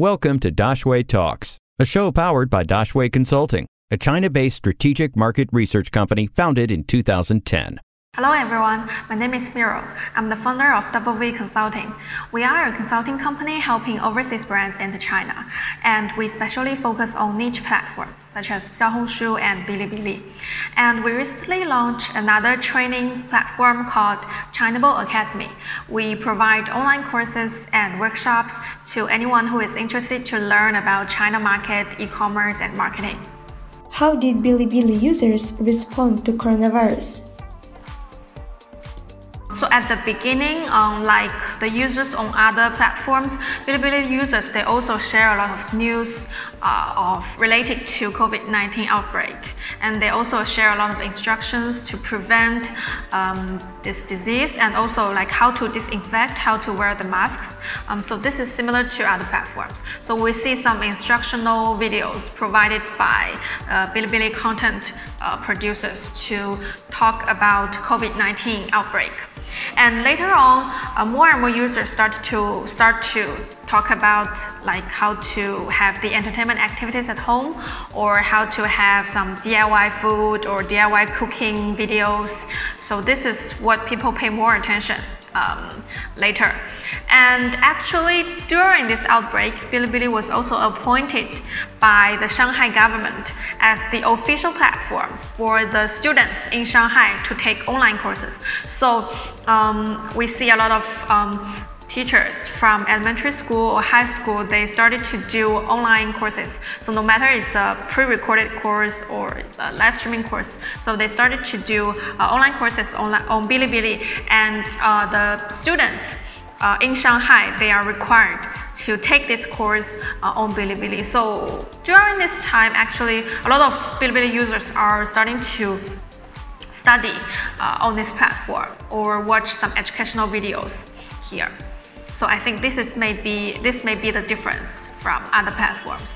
Welcome to Daxue Talks, a show powered by Daxue Consulting, a China based strategic market research company founded in 2010. Hello everyone, my name is Miro. I'm the founder of Double V Consulting. We are a consulting company helping overseas brands into China, and we specially focus on niche platforms such as Xiaohongshu and Bilibili. And we recently launched another training platform called Chinable Academy. We provide online courses and workshops to anyone who is interested to learn about China market, e-commerce, and marketing. How did Bilibili users respond to coronavirus? So at the beginning, um, like the users on other platforms, Bilibili users, they also share a lot of news uh, of related to COVID-19 outbreak. And they also share a lot of instructions to prevent um, this disease and also like how to disinfect, how to wear the masks. Um, so this is similar to other platforms. So we see some instructional videos provided by uh, Bilibili content uh, producers to talk about COVID-19 outbreak. And later on, uh, more and more users start to start to talk about like how to have the entertainment activities at home or how to have some DIY food or DIY cooking videos. So this is what people pay more attention um, later. And actually, during this outbreak, Bilibili was also appointed by the Shanghai government as the official platform for the students in Shanghai to take online courses. So um, we see a lot of um, teachers from elementary school or high school, they started to do online courses. So no matter it's a pre-recorded course or a live streaming course, so they started to do uh, online courses on, on Bilibili and uh, the students uh, in Shanghai, they are required to take this course uh, on Bilibili. So during this time, actually, a lot of Bilibili users are starting to study uh, on this platform or watch some educational videos here. So I think this is maybe this may be the difference from other platforms.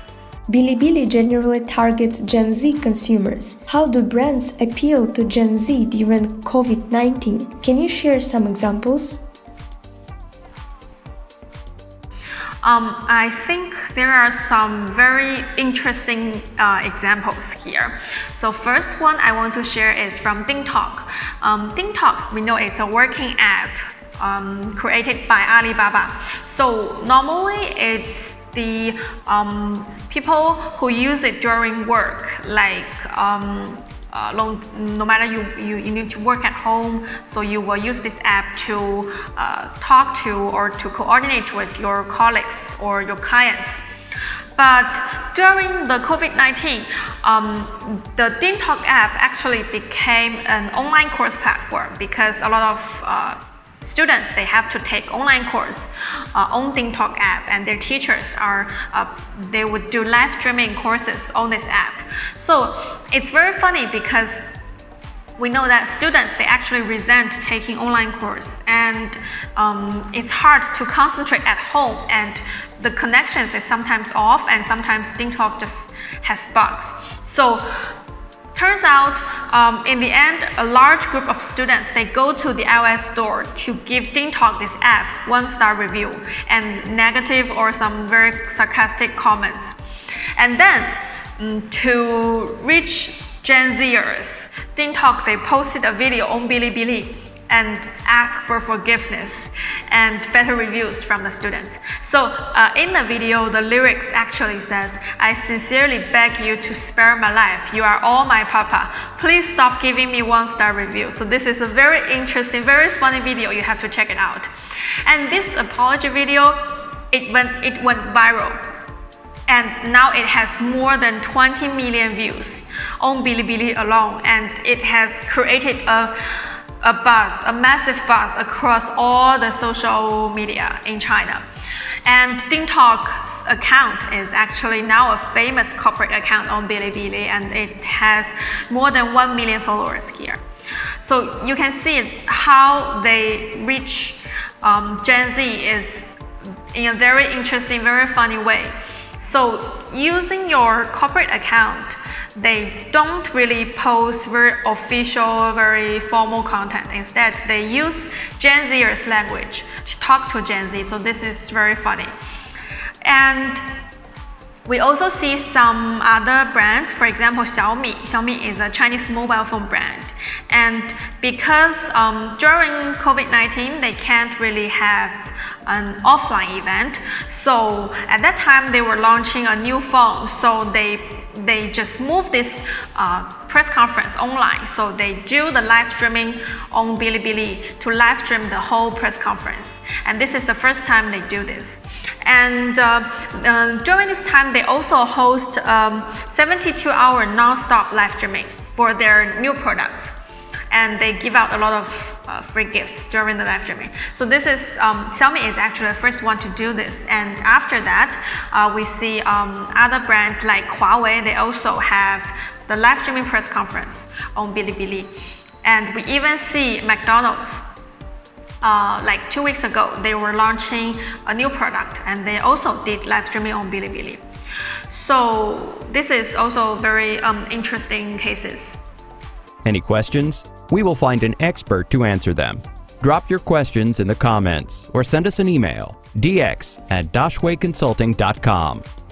Bilibili generally targets Gen Z consumers. How do brands appeal to Gen Z during COVID 19? Can you share some examples? Um, I think there are some very interesting uh, examples here. So first one I want to share is from DingTalk. Um, DingTalk, we know it's a working app um, created by Alibaba. So normally it's the um, people who use it during work, like um, uh, long, no matter you, you, you need to work at home, so you will use this app to uh, talk to or to coordinate with your colleagues or your clients. But during the COVID-19, um, the DingTalk app actually became an online course platform because a lot of uh, students they have to take online course uh, on DingTalk app and their teachers are uh, they would do live streaming courses on this app. So it's very funny because we know that students they actually resent taking online course and um, it's hard to concentrate at home and the connections is sometimes off and sometimes DingTalk just has bugs. So Turns out, um, in the end, a large group of students, they go to the iOS store to give DingTalk, this app, one-star review and negative or some very sarcastic comments. And then, um, to reach Gen Zers, DingTalk, they posted a video on Bilibili and ask for forgiveness and better reviews from the students. So uh, in the video, the lyrics actually says, I sincerely beg you to spare my life. You are all my papa. Please stop giving me one star review. So this is a very interesting, very funny video. You have to check it out. And this apology video, it went, it went viral and now it has more than 20 million views on Bilibili alone and it has created a a buzz, a massive buzz across all the social media in China. And DingTalk's account is actually now a famous corporate account on Bilibili and it has more than 1 million followers here. So you can see how they reach um, Gen Z is in a very interesting, very funny way. So using your corporate account they don't really post very official, very formal content. Instead, they use Gen Zers language to talk to Gen Z. So this is very funny. And we also see some other brands, for example, Xiaomi. Xiaomi is a Chinese mobile phone brand. And because um, during COVID 19, they can't really have an offline event, so at that time they were launching a new phone. So they they just moved this uh, press conference online. So they do the live streaming on Bilibili to live stream the whole press conference. And this is the first time they do this. And uh, uh, during this time, they also host um, 72 hour non-stop live streaming for their new products. And they give out a lot of uh, free gifts during the live streaming. So this is, um, Xiaomi is actually the first one to do this. And after that, uh, we see um, other brands like Huawei, they also have the live streaming press conference on Bilibili. And we even see McDonald's uh, like two weeks ago, they were launching a new product and they also did live streaming on Bilibili. So this is also very um, interesting cases. Any questions? We will find an expert to answer them. Drop your questions in the comments or send us an email dx at daxueconsulting.com.